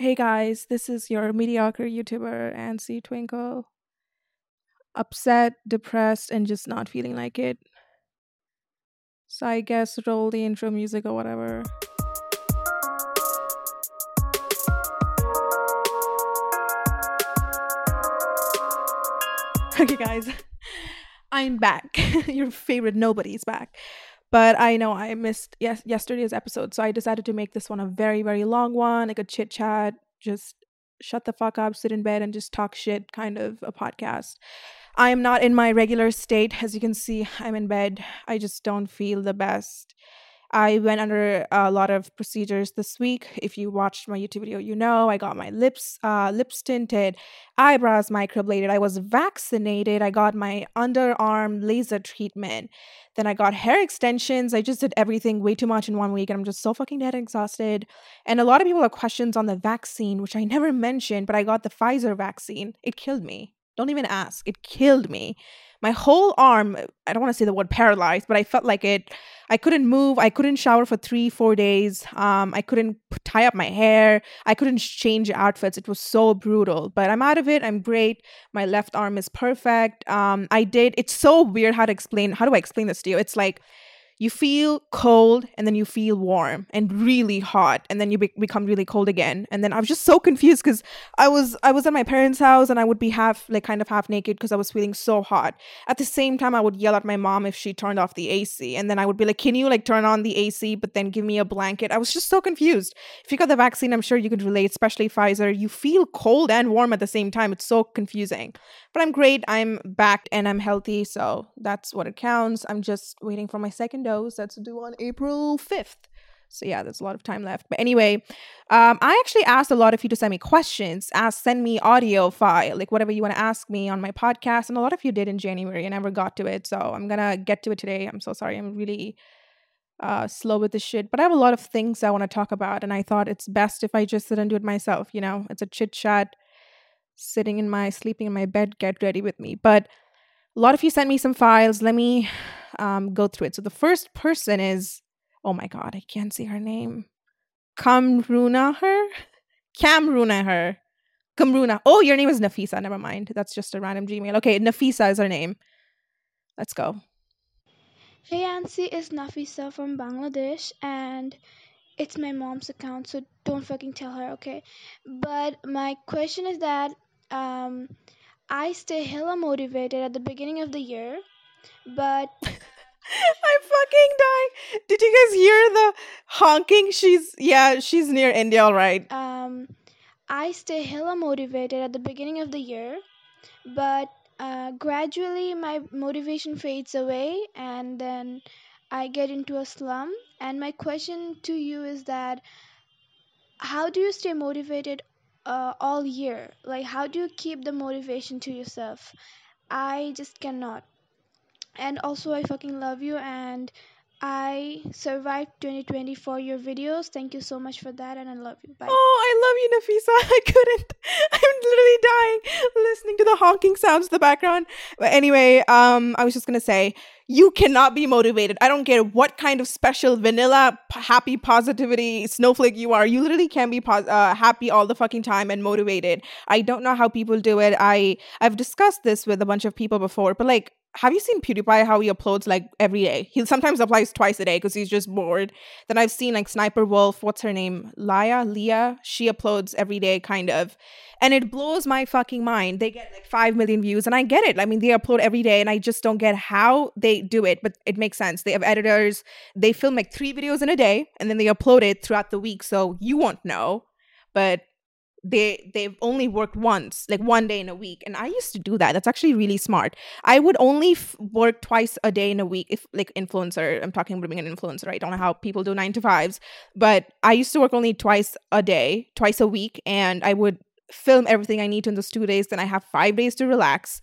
Hey guys, this is your mediocre YouTuber, Ansi Twinkle. Upset, depressed, and just not feeling like it. So I guess roll the intro music or whatever. Okay, guys, I'm back. Your favorite nobody's back. But I know I missed yes yesterday's episode, so I decided to make this one a very very long one, like a chit chat, just shut the fuck up, sit in bed, and just talk shit kind of a podcast. I am not in my regular state, as you can see. I'm in bed. I just don't feel the best. I went under a lot of procedures this week. If you watched my YouTube video, you know I got my lips uh, lips tinted, eyebrows microbladed. I was vaccinated. I got my underarm laser treatment. Then I got hair extensions. I just did everything way too much in one week, and I'm just so fucking dead exhausted. And a lot of people have questions on the vaccine, which I never mentioned, but I got the Pfizer vaccine. It killed me. Don't even ask. It killed me my whole arm i don't want to say the word paralyzed but i felt like it i couldn't move i couldn't shower for three four days um, i couldn't tie up my hair i couldn't change outfits it was so brutal but i'm out of it i'm great my left arm is perfect um, i did it's so weird how to explain how do i explain this to you? It's like you feel cold and then you feel warm and really hot and then you be- become really cold again. And then i was just so confused because i was i was at my parents house and i would be half like kind of half naked because i was feeling so hot. At the same time i would yell at my mom if she turned off the ac and then i would be like can you like turn on the ac but then give me a blanket? I was just so confused. If you got the vaccine i'm sure you could relate especially pfizer. You feel cold and warm at the same time. It's so confusing. But i'm great. I'm back and i'm healthy so that's what it counts. I'm just waiting for my second dose that's due on April 5th. So yeah, there's a lot of time left. But anyway, um, I actually asked a lot of you to send me questions, ask, send me audio file, like whatever you want to ask me on my podcast. And a lot of you did in January. I never got to it. So I'm gonna get to it today. I'm so sorry. I'm really uh, slow with this shit. But I have a lot of things I want to talk about, and I thought it's best if I just sit and do it myself. You know, it's a chit chat, sitting in my sleeping in my bed, get ready with me. But a lot of you sent me some files. Let me um, go through it. So the first person is, oh my God, I can't see her name. Kamrunaher? Kamrunaher. Kamruna. Her. Kamruna. Oh, your name is Nafisa. Never mind. That's just a random Gmail. Okay, Nafisa is her name. Let's go. Hey, Ansi, it's Nafisa from Bangladesh, and it's my mom's account, so don't fucking tell her, okay? But my question is that um, I stay hella motivated at the beginning of the year, but I'm fucking dying. Did you guys hear the honking? She's yeah, she's near India, all right. Um, I stay hella motivated at the beginning of the year, but uh, gradually my motivation fades away, and then I get into a slum. And my question to you is that how do you stay motivated uh, all year? Like, how do you keep the motivation to yourself? I just cannot. And also, I fucking love you, and I survived 2020 for your videos. Thank you so much for that, and I love you. Bye. Oh, I love you, Nafisa. I couldn't. I'm literally dying listening to the honking sounds in the background. But anyway, um, I was just gonna say you cannot be motivated. I don't care what kind of special vanilla p- happy positivity snowflake you are. You literally can be pos- uh, happy all the fucking time and motivated. I don't know how people do it. I I've discussed this with a bunch of people before, but like have you seen PewDiePie how he uploads like every day? He sometimes applies twice a day because he's just bored. Then I've seen like Sniper Wolf, what's her name? Laya, Leah. She uploads every day, kind of. And it blows my fucking mind. They get like 5 million views, and I get it. I mean, they upload every day, and I just don't get how they do it, but it makes sense. They have editors, they film like three videos in a day, and then they upload it throughout the week. So you won't know. But they they've only worked once like one day in a week and i used to do that. That's actually really smart. I would only f- work twice a day in a week if like influencer i'm talking about being an influencer i don't know how people do nine to fives but i used to work only twice a day twice a week and i would film everything i need in those two days then i have five days to relax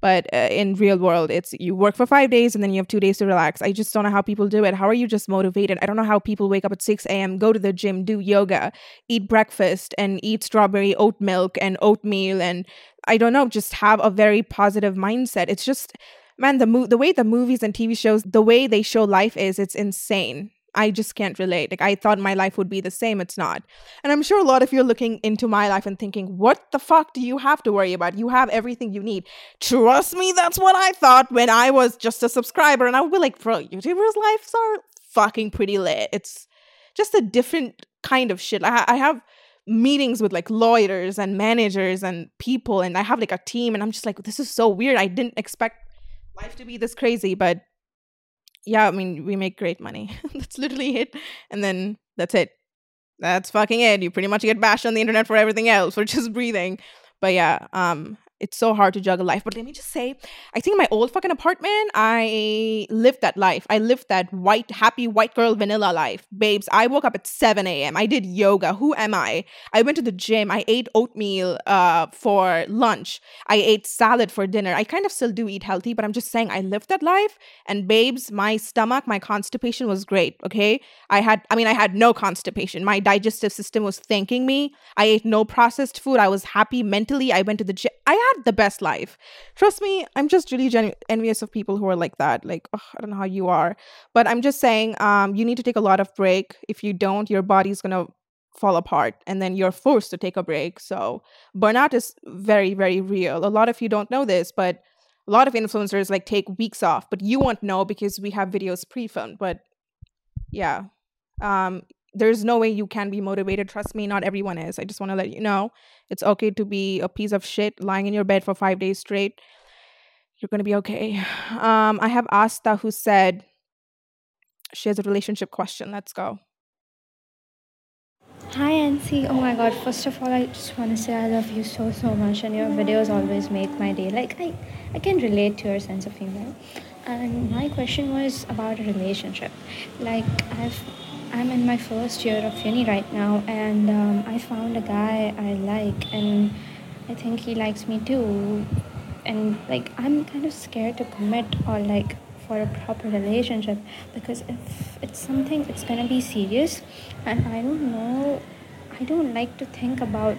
but uh, in real world it's you work for five days and then you have two days to relax. I just don't know how people do it. How are you just motivated? I don't know how people wake up at 6 a.m go to the gym do yoga eat breakfast and eat strawberry oat milk and oatmeal and i don't know just have a very positive mindset. It's just man the mo- the way the movies and tv shows the way they show life is it's insane I just can't relate. Like I thought my life would be the same. It's not. And I'm sure a lot of you are looking into my life and thinking, what the fuck do you have to worry about? You have everything you need. Trust me, that's what I thought when I was just a subscriber. And I would be like, bro, YouTubers' lives are fucking pretty lit. It's just a different kind of shit. I, I have meetings with like lawyers and managers and people, and I have like a team, and I'm just like, this is so weird. I didn't expect life to be this crazy, but yeah, I mean, we make great money. that's literally it. And then that's it. That's fucking it. You pretty much get bashed on the internet for everything else, for just breathing. But yeah, um, it's so hard to juggle life. But let me just say, I think my old fucking apartment, I lived that life. I lived that white, happy white girl vanilla life. Babes, I woke up at 7 a.m. I did yoga. Who am I? I went to the gym. I ate oatmeal uh, for lunch. I ate salad for dinner. I kind of still do eat healthy, but I'm just saying I lived that life. And babes, my stomach, my constipation was great. Okay. I had, I mean, I had no constipation. My digestive system was thanking me. I ate no processed food. I was happy mentally. I went to the gym. I had the best life. Trust me, I'm just really genu- envious of people who are like that. Like, I don't know how you are, but I'm just saying, um, you need to take a lot of break. If you don't, your body's gonna fall apart, and then you're forced to take a break. So burnout is very, very real. A lot of you don't know this, but a lot of influencers like take weeks off, but you won't know because we have videos pre-filmed. But yeah, um, there's no way you can be motivated. Trust me, not everyone is. I just want to let you know it's okay to be a piece of shit lying in your bed for five days straight. You're going to be okay. Um, I have Asta who said she has a relationship question. Let's go. Hi, Nancy. Oh my god, first of all, I just want to say I love you so, so much, and your videos always make my day. Like, I, I can relate to your sense of humor. And my question was about a relationship. Like, I've I'm in my first year of uni right now, and um, I found a guy I like, and I think he likes me too. And like, I'm kind of scared to commit or like for a proper relationship because if it's something, it's gonna be serious, and I don't know. I don't like to think about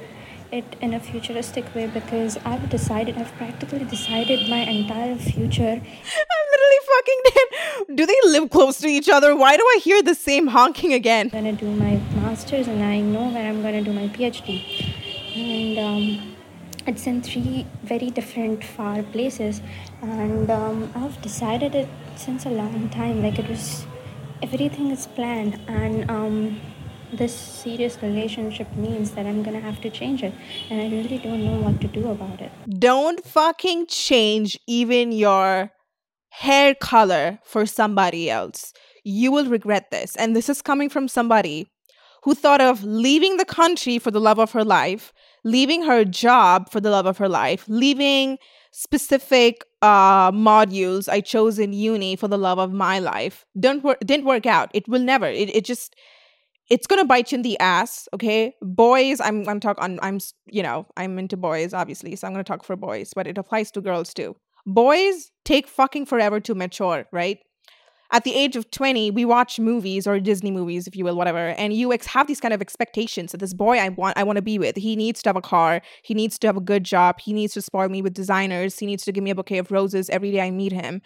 it in a futuristic way because I've decided, I've practically decided my entire future I'm literally fucking dead. Do they live close to each other? Why do I hear the same honking again? I'm gonna do my master's and I know where I'm gonna do my PhD. And um, it's in three very different far places. And um, I've decided it since a long time. Like it was, everything is planned. And um, this serious relationship means that I'm gonna have to change it. And I really don't know what to do about it. Don't fucking change even your hair color for somebody else. You will regret this. And this is coming from somebody who thought of leaving the country for the love of her life, leaving her job for the love of her life, leaving specific uh, modules I chose in uni for the love of my life. Don't didn't work out. It will never. It it just it's gonna bite you in the ass, okay? Boys, I'm I'm on. I'm you know, I'm into boys, obviously, so I'm gonna talk for boys, but it applies to girls too boys take fucking forever to mature, right? At the age of 20, we watch movies or Disney movies, if you will, whatever, and you ex- have these kind of expectations that this boy I want I want to be with, he needs to have a car, he needs to have a good job, he needs to spoil me with designers, he needs to give me a bouquet of roses every day I meet him.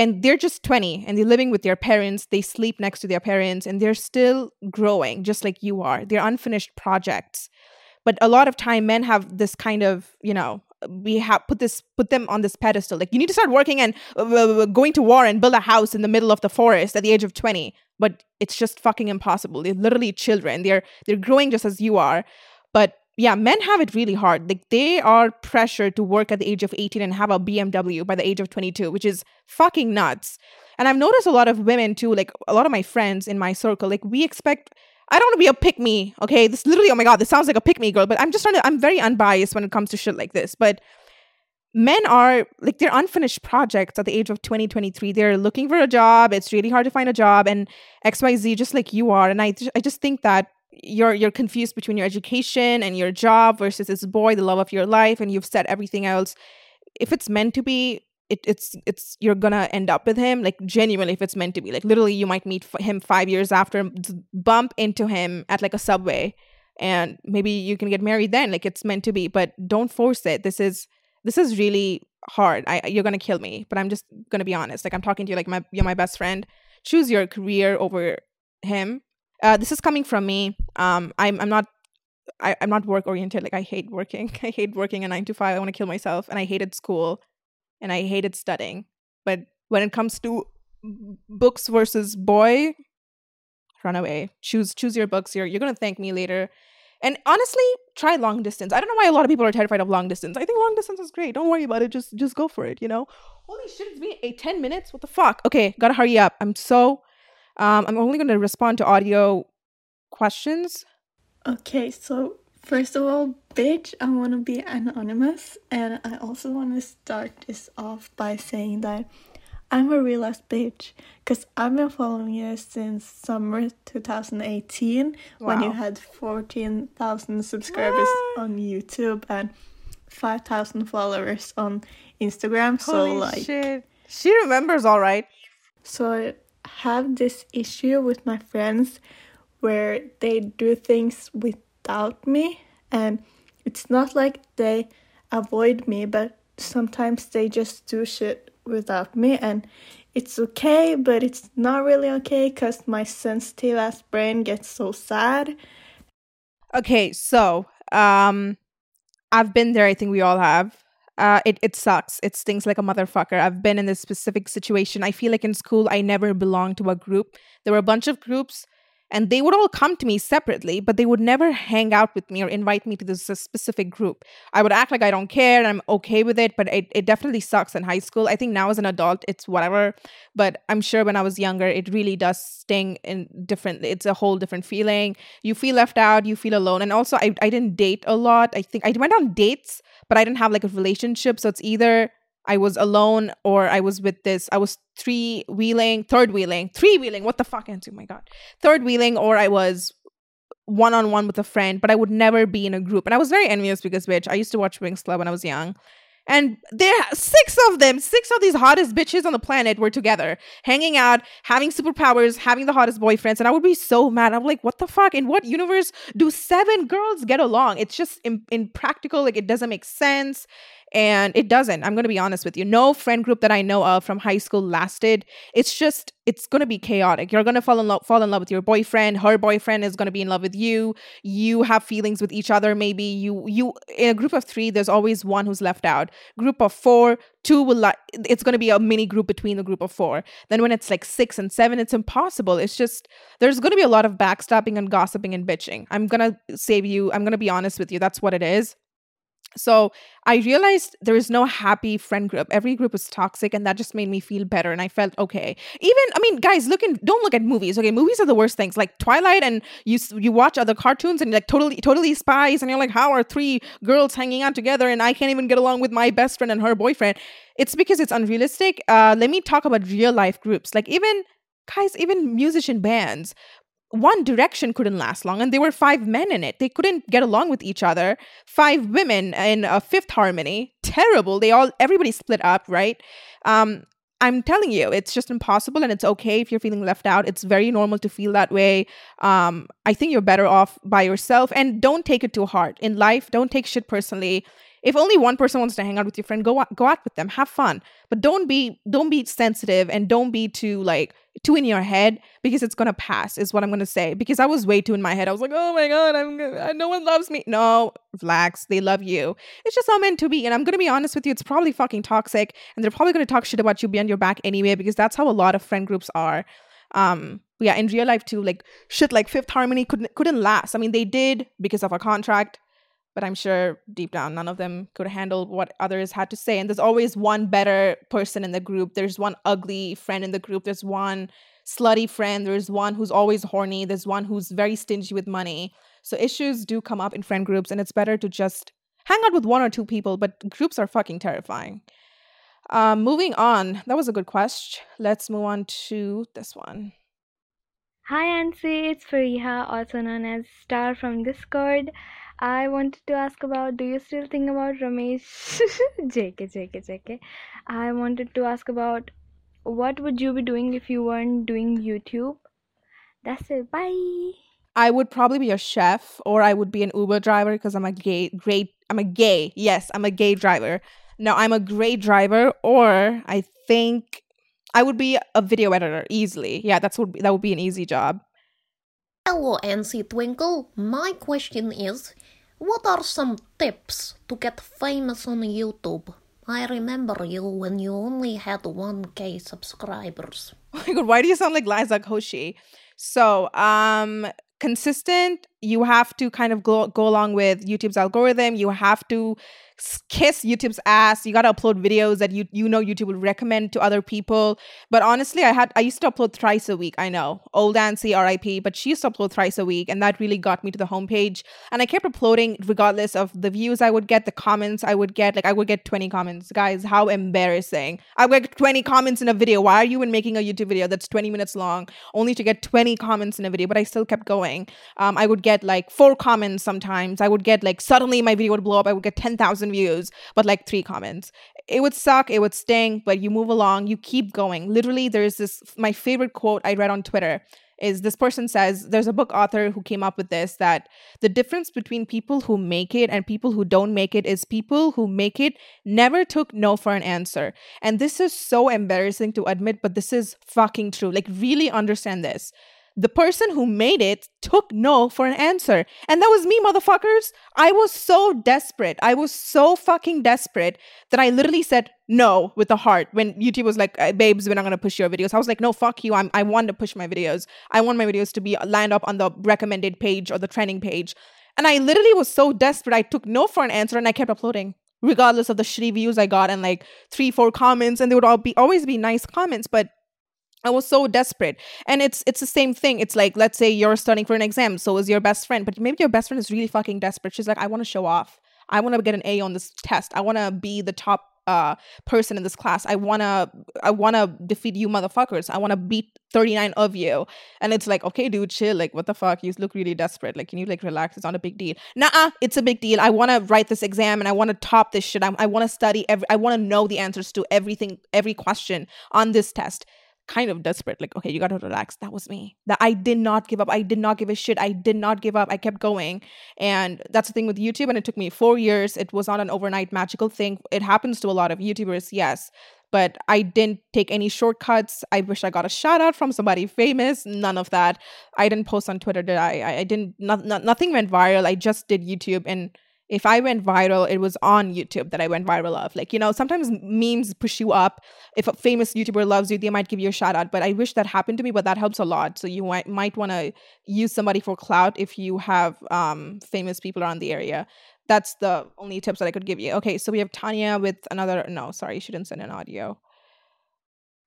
And they're just 20 and they're living with their parents, they sleep next to their parents, and they're still growing, just like you are. They're unfinished projects. But a lot of time men have this kind of, you know, we have put this put them on this pedestal like you need to start working and uh, going to war and build a house in the middle of the forest at the age of 20 but it's just fucking impossible they're literally children they're they're growing just as you are but yeah men have it really hard. Like they are pressured to work at the age of 18 and have a bmw by the age of 22 which is fucking nuts. And i've noticed a lot of women too like a lot of my friends in my circle like we expect I don't want to be a pick me, okay? This literally, oh my god, this sounds like a pick me girl, but I'm just trying to, I'm very unbiased when it comes to shit like this. But men are like they're unfinished projects at the age of 2023 they're looking for a job. It's really hard to find a job. And xyz just like you are. And i, I just think that you're you're confused between your education and your job versus this boy the love of your life and you've said everything else. If it's meant to be it, it's it's you're gonna end up with him like genuinely if it's meant to be. Like literally you might meet him five years after bump into him at like a subway and maybe you can get married then like it's meant to be but don't force it. This is this is really hard. I, you're gonna kill me but i'm just gonna be honest. Like i'm talking to you like my you're my best friend. Choose your career over him uh, this is coming from me um i'm, I'm not I, i'm not work oriented like i hate working i hate working a nine to five i want to kill myself and i hated school and I hated studying. But when it comes to books versus boy, run away. Choose choose your books. You're you're gonna thank me later. And honestly, try long distance. I don't know why a lot of people are terrified of long distance. I think long distance is great. Don't worry about it. Just just go for it, you know? Holy shit, it's been a 10 minutes. What the fuck? Okay, gotta hurry up. I'm so um I'm only gonna respond to audio questions. Okay, so First of all, bitch, I want to be anonymous, and I also want to start this off by saying that I'm a real ass bitch because I've been following you since summer 2018 wow. when you had 14,000 subscribers on YouTube and 5,000 followers on Instagram. So, Holy like, shit. she remembers all right. So, have this issue with my friends where they do things without me and it's not like they avoid me but sometimes they just do shit without me and it's okay but it's not really okay because my sensitive ass brain gets so sad. Okay so um i've been there i think we all have uh, it, it sucks. It stings like a motherfucker. I've been in this specific situation. I feel like in school, I never belonged to a group. There were a bunch of groups and they would all come to me separately but they would never hang out with me or invite me to this specific group. I would act like i don't care and i'm okay with it but it, it definitely sucks in high school. I think now as an adult it's whatever but i'm sure when i was younger it really does sting in different it's a whole different feeling. You feel left out you feel alone and also i, I didn't date a lot. I think i went on dates but i didn't have like a relationship so it's either I was alone or I was with this, I was three wheeling, third wheeling, three wheeling. What the fuck, Oh my God. Third wheeling, or I was one on one with a friend, but I would never be in a group. And I was very envious because, bitch, I used to watch Winx Club when I was young. And there, six of them, six of these hottest bitches on the planet were together, hanging out, having superpowers, having the hottest boyfriends. And I would be so mad. I'm like, what the fuck? In what universe do seven girls get along? It's just Im- impractical. Like, it doesn't make sense. And it doesn't. I'm going to be honest with you. No friend group that I know of from high school lasted. It's just, it's going to be chaotic. You're going to fall in love, fall in love with your boyfriend. Her boyfriend is going to be in love with you. You have feelings with each other. Maybe you, you, in a group of three, there's always one who's left out. Group of four, two will, like, it's going to be a mini group between the group of four. Then when it's like six and seven, it's impossible. It's just, there's going to be a lot of backstabbing and gossiping and bitching. I'm going to save you. I'm going to be honest with you. That's what it is. So I realized there is no happy friend group. Every group is toxic, and that just made me feel better. And I felt okay. Even I mean, guys, look in, don't look at movies. Okay, movies are the worst things. Like Twilight, and you you watch other cartoons, and like totally totally spies, and you're like, how are three girls hanging out together, and I can't even get along with my best friend and her boyfriend? It's because it's unrealistic. Uh, let me talk about real life groups. Like even guys, even musician bands one Direction couldn't last long, and there were five men in it. They couldn't get along with each other. Five women in a fifth harmony. Terrible. They all, everybody split up, right? Um, I'm telling you, it's just impossible, and it's okay if you're feeling left out. It's very normal to feel that way. Um, I think you're better off by yourself, and don't take it too hard in life. Don't take shit personally if only one person wants to hang out with your friend go out, go out with them. Have fun. But don't be don't be sensitive and don't be too like too in your head because it's gonna pass is what i'm gonna say. Because i was way too in my head. I was like oh my god i'm no one loves me. No relax. They love you. It's just not meant to be. And i'm gonna be honest with you it's probably fucking toxic. And they're probably gonna talk shit about you behind your back anyway because that's how a lot of friend groups are. Um yeah in real life too like shit like fifth harmony couldn't couldn't last. I mean they did because of a contract but I'm sure deep down none of them could handle what others had to say. And there's always one better person in the group. There's one ugly friend in the group. There's one slutty friend, there's one who's always horny, there's one who's very stingy with money. So issues do come up in friend groups, and it's better to just hang out with one or two people, but groups are fucking terrifying. Um, moving on, that was a good question. Let's move on to this one. Hi, Ansi. It's Fariha, also known as Star from Discord. I wanted to ask about do you still think about Ramesh? JK, JK, JK. I wanted to ask about what would you be doing if you weren't doing YouTube? That's it. Bye. I would probably be a chef or I would be an Uber driver because I'm a gay, great, I'm a gay. Yes, I'm a gay driver. No, I'm a great driver, or I think I would be a video editor easily. Yeah, that's would that would be an easy job. Hello, NC Twinkle. My question is, what are some tips to get famous on YouTube? I remember you when you only had 1k subscribers. Oh my god, why do you sound like Liza Koshy? So, um, consistent, you have to kind of go, go along with YouTube's algorithm. You have to kiss YouTube's ass. You got to upload videos that you you know YouTube would recommend to other people. But honestly, I had I used to upload thrice a week. I know old Nancy RIP, but she used to upload thrice a week, and that really got me to the homepage. And I kept uploading regardless of the views I would get, the comments I would get. Like I would get twenty comments, guys. How embarrassing! I would get twenty comments in a video. Why are you even making a YouTube video that's twenty minutes long only to get twenty comments in a video? But I still kept going. Um, I would get like four comments sometimes. I would get like suddenly my video would blow up. I would get ten thousand views, but like three comments. It would suck, it would sting, but you move along, you keep going. Literally, there's this my favorite quote I read on Twitter is this person says there's a book author who came up with this that the difference between people who make it and people who don't make it is people who make it never took no for an answer. And this is so embarrassing to admit, but this is fucking true. Like, really understand this the person who made it took no for an answer. And that was me, motherfuckers. I was so desperate. I was so fucking desperate that I literally said no with the heart when YouTube was like, babes, we're not going to push your videos. I was like, no, fuck you. I'm, I want to push my videos. I want my videos to be lined up on the recommended page or the trending page. And I literally was so desperate. I took no for an answer and I kept uploading regardless of the shitty views I got and like three, four comments. And they would all be always be nice comments, but I was so desperate. And it's it's the same thing. It's like let's say you're studying for an exam, so is your best friend, but maybe your best friend is really fucking desperate. She's like, I want to show off. I want to get an A on this test. I want to be the top uh person in this class. I want to I want to defeat you motherfuckers. I want to beat 39 of you. And it's like, okay, dude, chill. Like, what the fuck? You look really desperate. Like, can you like relax? It's not a big deal. Nah, it's a big deal. I want to write this exam and I want to top this shit. I, I want to study every. I want to know the answers to everything, every question on this test kind of desperate like okay you got to relax that was me that i did not give up i did not give a shit i did not give up i kept going and that's the thing with youtube and it took me 4 years it was not an overnight magical thing it happens to a lot of youtubers yes but I didn't take any shortcuts. I wish I got a shout out from somebody famous. None of that. I didn't post on Twitter. Did I? I, I didn't. Not, not, nothing went viral. I just did YouTube, and if I went viral, it was on YouTube that I went viral of. Like, you know, sometimes memes push you up. If a famous YouTuber loves you, they might give you a shout out. But I wish that happened to me, but that helps a lot. So you might might want to use somebody for clout if you have um famous people around the area. That's the only tips that I could give you. Okay, so we have Tanya with another no, sorry, she didn't send an audio.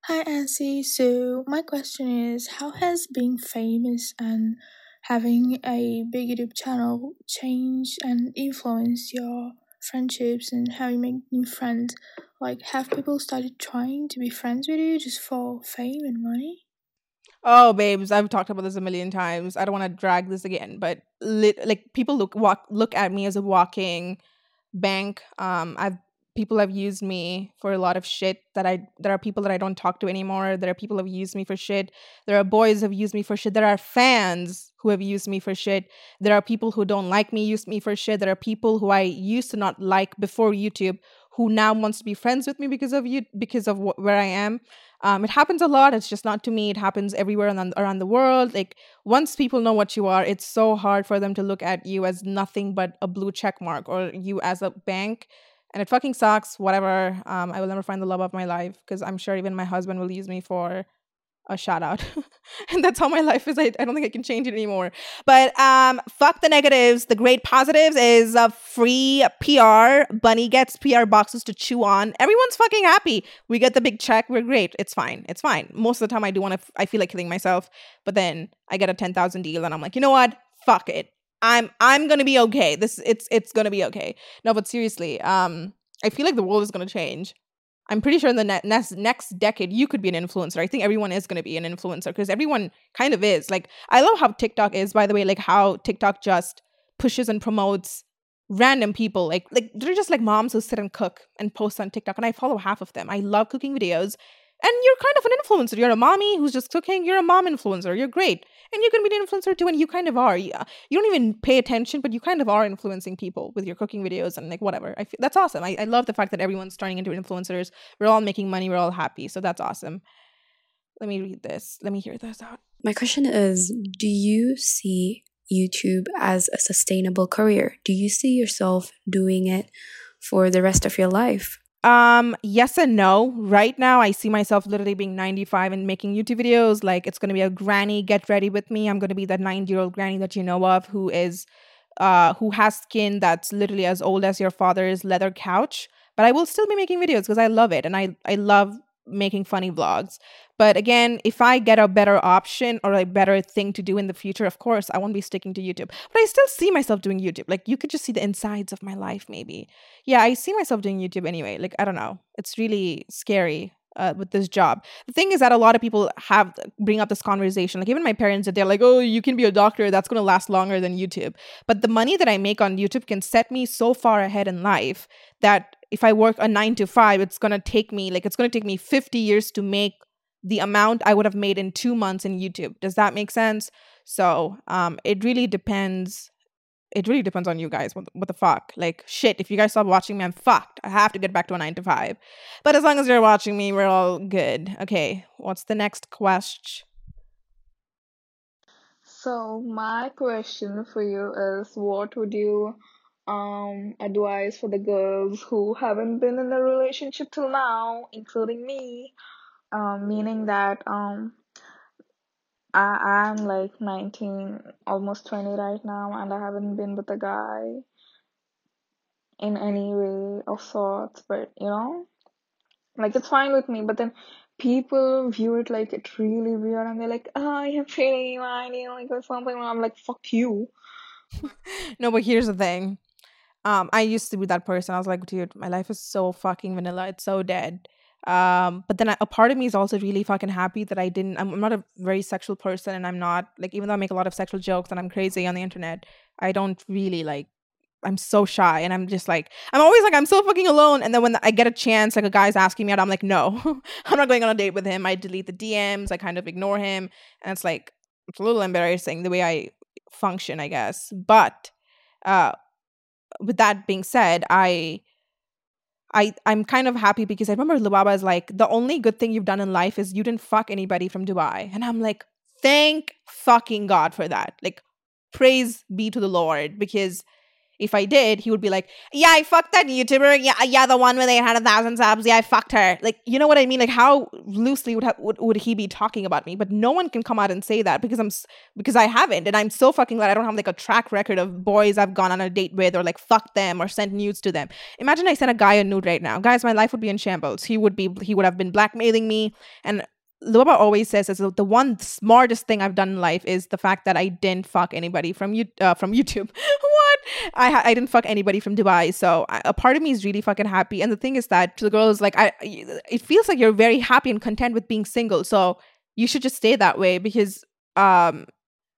Hi Ansi. So my question is how has being famous and having a big YouTube channel change and influence your friendships and how you make new friends? Like, have people started trying to be friends with you just for fame and money? Oh, babes, I've talked about this a million times. I don't want to drag this again, but like people look walk look at me as a walking bank. Um, I've people have used me for a lot of shit that I there are people that I don't talk to anymore. There are people who have used me for shit. There are boys who have used me for shit. There are fans who have used me for shit. There are people who don't like me used me for shit. There are people who I used to not like before YouTube who now wants to be friends with me because of you because of wh- where I am. Um, it happens a lot. It's just not to me. It happens everywhere around, around the world. Like once people know what you are, it's so hard for them to look at you as nothing but a blue check mark or you as a bank and it fucking sucks. Whatever. Um, I will never find the love of my life because I'm sure even my husband will use me for a shout out. and that's how my life is. I, I don't think I can change it anymore. But um, fuck the negatives. The great positives is a free PR. Bunny gets PR boxes to chew on. Everyone's fucking happy. We get the big check. We're great. It's fine. It's fine. Most of the time, I do want to. F- I feel like killing myself, but then I get a ten thousand deal, and I'm like, you know what? Fuck it. I'm I'm gonna be okay. This it's it's gonna be okay. No, but seriously, um, I feel like the world is gonna change I'm pretty sure in the ne- next next decade you could be an influencer. I think everyone is going to be an influencer because everyone kind of is. Like I love how TikTok is by the way, like how TikTok just pushes and promotes random people like like they're just like moms who sit and cook and post on TikTok and I follow half of them. I love cooking videos and you're kind of an influencer. You're a mommy who's just cooking. You're a mom influencer. You're great. And you can be an influencer too. And you kind of are. You, you don't even pay attention, but you kind of are influencing people with your cooking videos and like whatever. I feel, that's awesome. I, I love the fact that everyone's turning into influencers. We're all making money. We're all happy. So that's awesome. Let me read this. Let me hear this out. My question is Do you see YouTube as a sustainable career? Do you see yourself doing it for the rest of your life? Um, yes and no. Right now, I see myself literally being 95 and making YouTube videos. Like, it's gonna be a granny, get ready with me. I'm gonna be that 90 year old granny that you know of who is, uh, who has skin that's literally as old as your father's leather couch. But I will still be making videos because I love it and I, I love making funny vlogs. But again, if I get a better option or a better thing to do in the future, of course, I won't be sticking to YouTube. But I still see myself doing YouTube. Like you could just see the insides of my life, maybe. Yeah, I see myself doing YouTube anyway. Like, I don't know. It's really scary. Uh, with this job, the thing is that a lot of people have bring up this conversation. Like even my parents, they're like, "Oh, you can be a doctor. That's going to last longer than YouTube." But the money that I make on YouTube can set me so far ahead in life that if I work a nine to five, it's going to take me like it's going to take me 50 years to make the amount I would have made in two months in YouTube. Does that make sense? So um, it really depends. It really depends on you guys. What, what the fuck? Like, shit, if you guys stop watching me, I'm fucked. I have to get back to a nine to five. But as long as you're watching me, we're all good. Okay, what's the next question? So, my question for you is what would you um advise for the girls who haven't been in a relationship till now, including me? Um, meaning that um, I I'm like 19, almost 20 right now, and I haven't been with a guy in any way of sorts. But you know, like it's fine with me. But then people view it like it's really weird, and they're like, "Oh, you're pretty, whiny, like or something." And I'm like, "Fuck you." no, but here's the thing. Um, I used to be that person. I was like, dude, my life is so fucking vanilla. It's so dead um but then a part of me is also really fucking happy that i didn't I'm, not a very sexual person and i'm not like even though i make a lot of sexual jokes and i'm crazy on the internet i don't really like i'm so shy and i'm just like i'm always like i'm so fucking alone. And then when i get a chance like a guy's asking me out i'm like no i'm not going on a date with him. I delete the dms i kind of ignore him. And it's like it's a little embarrassing the way i function i guess. But uh with that being said i I I'm kind of happy because I remember Lubaba is like the only good thing you've done in life is you didn't fuck anybody from Dubai, and I'm like, thank fucking God for that. Like, praise be to the Lord because if I did, he would be like, "Yeah, I fucked that YouTuber. Yeah, yeah, the one where they had a thousand subs. Yeah, I fucked her." Like, you know what I mean? Like, how loosely would, ha- would would he be talking about me? But no one can come out and say that because I'm because I haven't, and I'm so fucking glad I don't have like a track record of boys I've gone on a date with or like fucked them or sent nudes to them. Imagine I sent a guy a nude right now, guys. My life would be in shambles. He would be he would have been blackmailing me, and Lubaba always says is the one smartest thing I've done in life is the fact that I didn't fuck anybody from you uh, from YouTube. I I didn't fuck anybody from Dubai, so I, a part of me is really fucking happy. And the thing is that to the girls, like I, it feels like you're very happy and content with being single. So you should just stay that way because um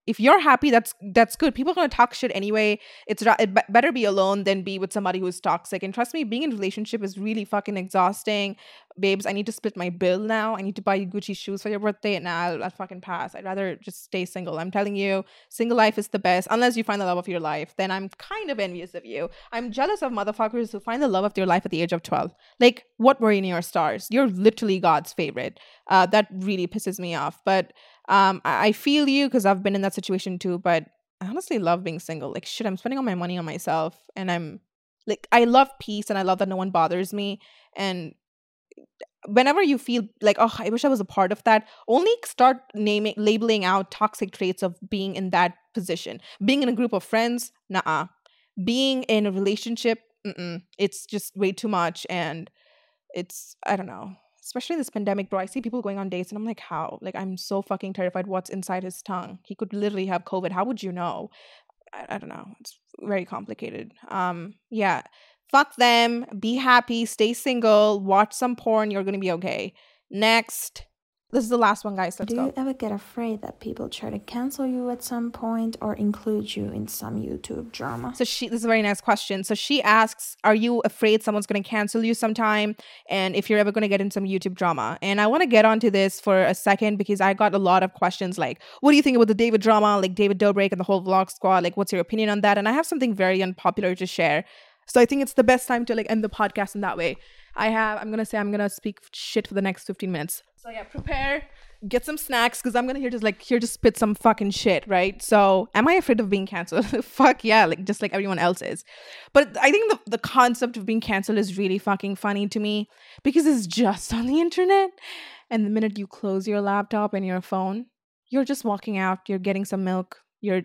if you're happy that's that's good. People are going to talk shit anyway. It's it better be alone than be with somebody who's toxic. And trust me being in a relationship is really fucking exhausting. Babes i need to split my bill now. I need to buy you gucci shoes for your birthday and now I'll, I'll fucking pass. I'd rather just stay single. I'm telling you single life is the best. Unless you find the love of your life then i'm kind of envious of you. I'm jealous of motherfuckers who find the love of their life at the age of 12 like what were in your stars? You're literally god's favorite. Uh, that really pisses me off. But um, I, I feel you because I've been in that situation too, but I honestly love being single. Like shit, I'm spending all my money on myself and I'm like I love peace and I love that no one bothers me. And whenever you feel like oh i wish i was a part of that only start naming labeling out toxic traits of being in that position being in a group of friends nah being in a relationship mm-mm, it's just way too much and it's i don't know especially this pandemic bro i see people going on dates and i'm like how? Like i'm so fucking terrified what's inside his tongue. He could literally have covid. How would you know? I, I don't know. It's very complicated. Um yeah. Fuck them. Be happy. Stay single. Watch some porn. You're gonna be okay. Next this is the last one guys let's Do go you ever get afraid that people try to cancel you at some point or include you in some YouTube drama? So she this is a very nice question. So she asks, Are you afraid someone's gonna cancel you sometime? And if you're ever gonna get in some YouTube drama. And I wanna get onto this for a second because I got a lot of questions like, what do you think about the David drama? Like David Dobrik and the whole vlog squad, like what's your opinion on that? And I have something very unpopular to share. So I think it's the best time to like end the podcast in that way. I have I'm gonna say I'm gonna speak shit for the next 15 minutes. So yeah, prepare, get some snacks, because I'm gonna here just like here to spit some fucking shit, right? So am I afraid of being canceled? Fuck yeah, like just like everyone else is. But I think the, the concept of being canceled is really fucking funny to me because it's just on the internet. And the minute you close your laptop and your phone, you're just walking out, you're getting some milk, you're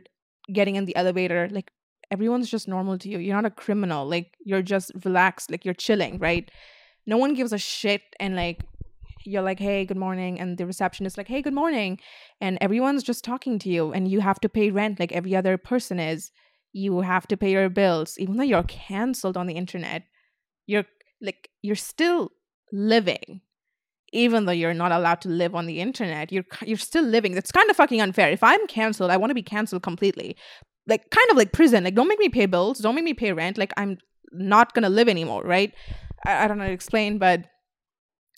getting in the elevator, like everyone's just normal to you. You're not a criminal. Like you're just relaxed, like you're chilling, right? No one gives a shit and like you're like, hey, good morning. And the receptionist like, hey, good morning. And everyone's just talking to you and you have to pay rent like every other person is. You have to pay your bills, even though you're canceled on the internet. You're like, you're still living. Even though you're not allowed to live on the internet, you're you're still living. That's kind of fucking unfair. If I'm canceled, I want to be canceled completely. Like kind of like prison. Like don't make me pay bills, don't make me pay rent. Like I'm not gonna live anymore, right? I, I don't know how to explain, but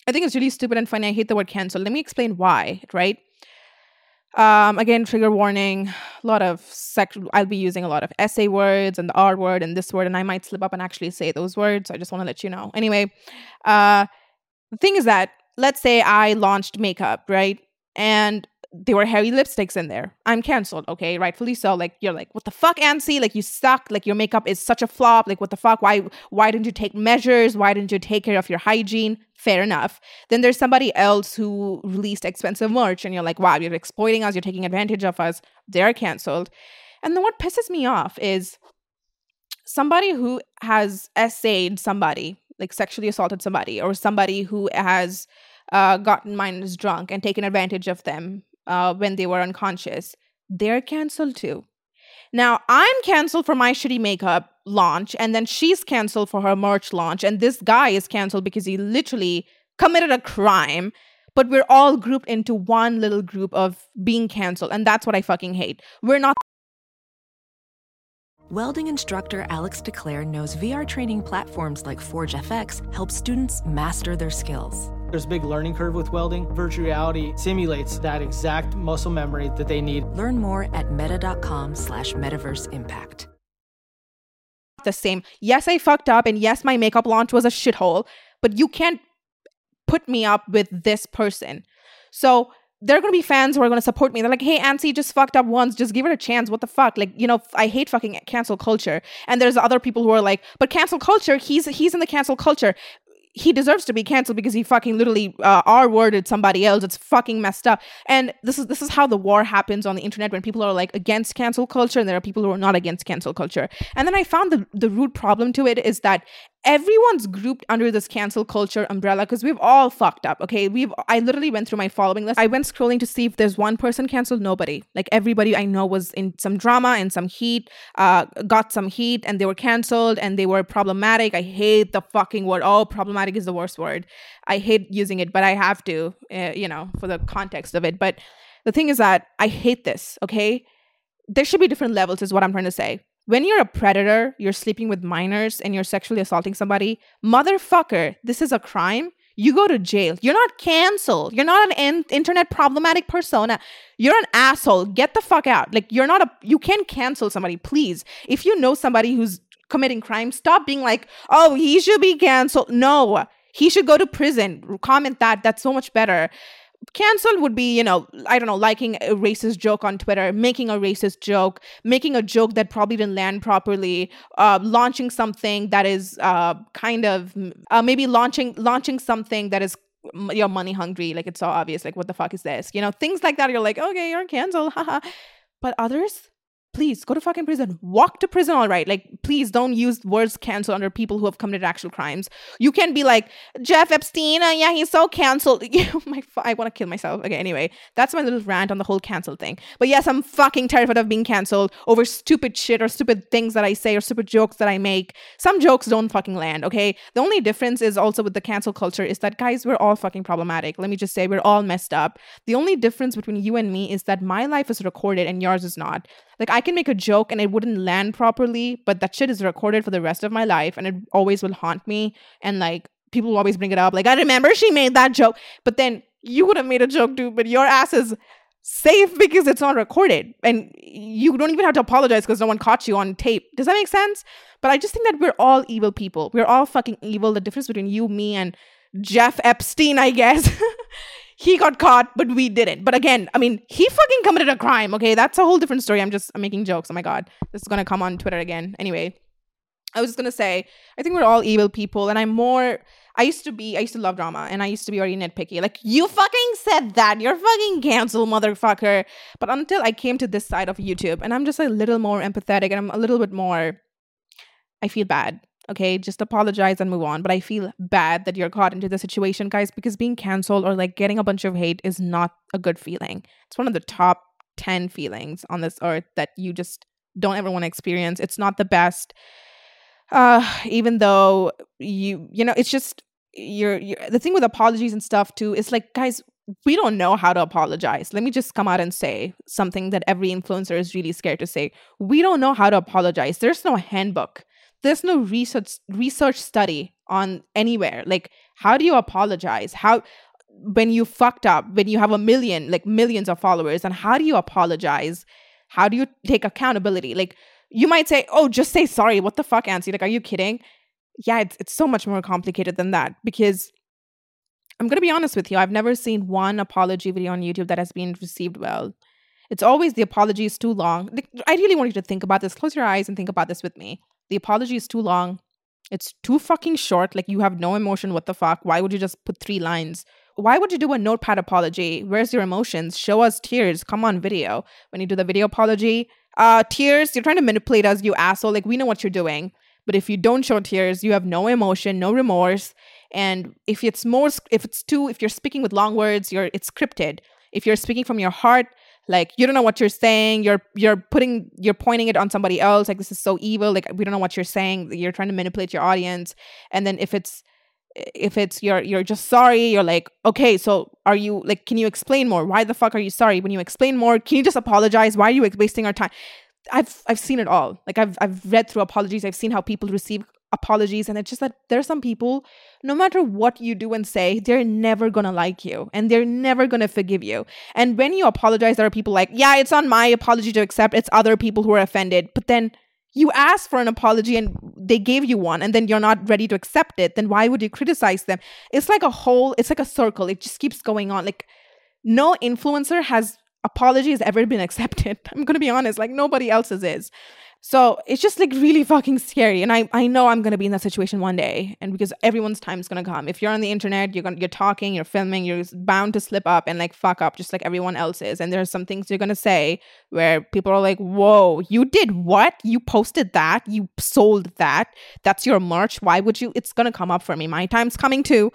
I think it's really stupid and funny. I hate the word cancel. Let me explain why, right? Um, again, trigger warning. A lot of sex. I'll be using a lot of essay words and the R word and this word, and I might slip up and actually say those words. I just want to let you know. Anyway, uh, the thing is that let's say I launched makeup, right? And there were hairy lipsticks in there. I'm canceled, okay? Rightfully so. Like you're like, what the fuck, Ansi? Like you suck. Like your makeup is such a flop. Like what the fuck? Why why didn't you take measures? Why didn't you take care of your hygiene? Fair enough. Then there's somebody else who released expensive merch, and you're like, wow, you're exploiting us, you're taking advantage of us. They're canceled. And then what pisses me off is somebody who has essayed somebody, like sexually assaulted somebody, or somebody who has uh, gotten minors drunk and taken advantage of them uh, when they were unconscious, they're canceled too. Now, I'm canceled for my shitty makeup launch, and then she's canceled for her merch launch, and this guy is canceled because he literally committed a crime. But we're all grouped into one little group of being canceled, and that's what I fucking hate. We're not Welding instructor Alex DeClaire knows VR training platforms like Forge FX help students master their skills. There's a big learning curve with welding. Virtual reality simulates that exact muscle memory that they need. Learn more at meta.com slash metaverse impact. the same. Yes, I fucked up, and yes, my makeup launch was a shithole, but you can't put me up with this person. So there are going to be fans who are going to support me. They're like, hey, Ansi just fucked up once. Just give it a chance. What the fuck? Like, you know, I hate fucking cancel culture. And there's other people who are like, but cancel culture, he's he's in the cancel culture. He deserves to be canceled because he fucking literally uh, R-worded somebody else. It's fucking messed up. And this is this is how the war happens on the internet when people are like against cancel culture and there are people who are not against cancel culture. And then I found the the root problem to it is that everyone's grouped under this cancel culture umbrella because we've all fucked up okay? We've i literally went through my following list. I went scrolling to see if there's one person canceled nobody. Like everybody i know was in some drama and some heat uh got some heat and they were canceled and they were problematic. I hate the fucking word. Oh problematic is the worst word. I hate using it but i have to uh, you know for the context of it. But the thing is that i hate this okay? There should be different levels is what i'm trying to say when you're a predator, you're sleeping with minors and you're sexually assaulting somebody, motherfucker, this is a crime. You go to jail. You're not canceled. You're not an in- internet problematic persona. You're an asshole. Get the fuck out. Like you're not a you can't cancel somebody, please. If you know somebody who's committing crime, stop being like, "Oh, he should be canceled." No. He should go to prison. Comment that. That's so much better cancelled would be you know i don't know liking a racist joke on twitter making a racist joke making a joke that probably didn't land properly uh, launching something that is uh, kind of uh, maybe launching launching something that is you're money hungry. Like it's so obvious. Like what the fuck is this? You know, things like that. You're like, okay, you're canceled. Haha. but others, please go to fucking prison. Walk to prison, all right. Like, please don't use words cancel under people who have committed actual crimes. You can be like, Jeff Epstein, uh, yeah, he's so canceled. my, I want to kill myself. Okay, anyway, that's my little rant on the whole cancel thing. But yes, I'm fucking terrified of being canceled over stupid shit or stupid things that I say or stupid jokes that I make. Some jokes don't fucking land, okay? The only difference is also with the cancel culture is that, guys, we're all fucking problematic. Let me just say, we're all messed up. The only difference between you and me is that my life is recorded and yours is not. Like I can make a joke and it wouldn't land properly, but that shit is recorded for the rest of my life and it always will haunt me. And like people will always bring it up. Like, I remember she made that joke. But then you would have made a joke too, but your ass is safe because it's not recorded. And you don't even have to apologize because no one caught you on tape. Does that make sense? But I just think that we're all evil people. We're all fucking evil. The difference between you, me, and Jeff Epstein, I guess. he got caught, but we didn't. But again, I mean, he fucking committed a crime. Okay, that's a whole different story. I'm just I'm making jokes. Oh my god, this is gonna come on Twitter again. Anyway, I was just gonna say, I think we're all evil people, and I'm more. I used to be, I used to love drama, and I used to be very nitpicky. Like you fucking said that, you're fucking cancel, motherfucker. But until I came to this side of YouTube, and I'm just a little more empathetic, and I'm a little bit more. I feel bad okay just apologize and move on. But i feel bad that you're caught into the situation guys because being canceled or like getting a bunch of hate is not a good feeling. It's one of the top 10 feelings on this earth that you just don't ever want to experience. It's not the best. Uh even though you you know it's just you're, you're the thing with apologies and stuff too is like guys we don't know how to apologize. Let me just come out and say something that every influencer is really scared to say. We don't know how to apologize. There's no handbook there's no research research study on anywhere. Like how do you apologize? How when you fucked up when you have a million like millions of followers and how do you apologize? How do you take accountability? Like you might say oh just say sorry. What the fuck Ansi? Like are you kidding? Yeah it's, it's so much more complicated than that because i'm going to be honest with you i've never seen one apology video on youtube that has been received well. It's always the apology is too long. I really want you to think about this. Close your eyes and think about this with me the apology is too long. It's too fucking short. Like you have no emotion. What the fuck? Why would you just put three lines? Why would you do a notepad apology? Where's your emotions? Show us tears. Come on, video. When you do the video apology, uh, tears, you're trying to manipulate us, you asshole. Like we know what you're doing. But if you don't show tears, you have no emotion, no remorse. And if it's more, if it's too, if you're speaking with long words, you're it's scripted. If you're speaking from your heart, like you don't know what you're saying. You're you're putting you're pointing it on somebody else. Like this is so evil. Like we don't know what you're saying. You're trying to manipulate your audience. And then if it's if it's you're you're just sorry you're like okay so are you like can you explain more? Why the fuck are you sorry? When you explain more can you just apologize? Why are you wasting our time? I've i've seen it all. Like i've i've read through apologies. I've seen how people receive apologies and it's just that there are some people no matter what you do and say they're never gonna like you and they're never gonna forgive you. And when you apologize there are people like yeah it's on my apology to accept it's other people who are offended. But then you asked for an apology and they gave you one and then you're not ready to accept it then why would you criticize them? It's like a whole it's like a circle it just keeps going on like no influencer has apology has ever been accepted i'm gonna be honest like nobody else's is so it's just like really fucking scary. And I, I know I'm gonna be in that situation one day. And because everyone's time is gonna come. If you're on the internet, you're gonna you're talking, you're filming, you're bound to slip up and like fuck up just like everyone else is. And there's some things you're gonna say where people are like, Whoa, you did what? You posted that, you sold that, that's your merch. Why would you? It's gonna come up for me. My time's coming too.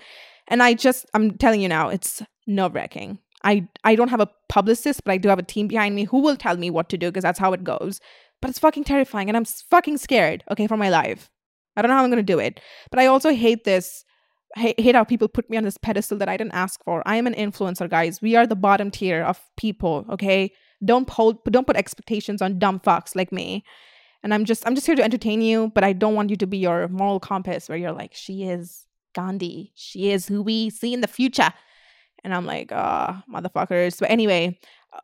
And I just I'm telling you now, it's nerve wracking. I I don't have a publicist, but I do have a team behind me who will tell me what to do because that's how it goes but it's fucking terrifying and I'm fucking scared, okay, for my life. I don't know how I'm going to do it. But I also hate this hate, hate how people put me on this pedestal that I didn't ask for. I am an influencer, guys. We are the bottom tier of people, okay? Don't hold don't put expectations on dumb fucks like me. And I'm just I'm just here to entertain you, but I don't want you to be your moral compass where you're like, she is Gandhi. She is who we see in the future. And I'm like, ah, oh, motherfuckers. But anyway,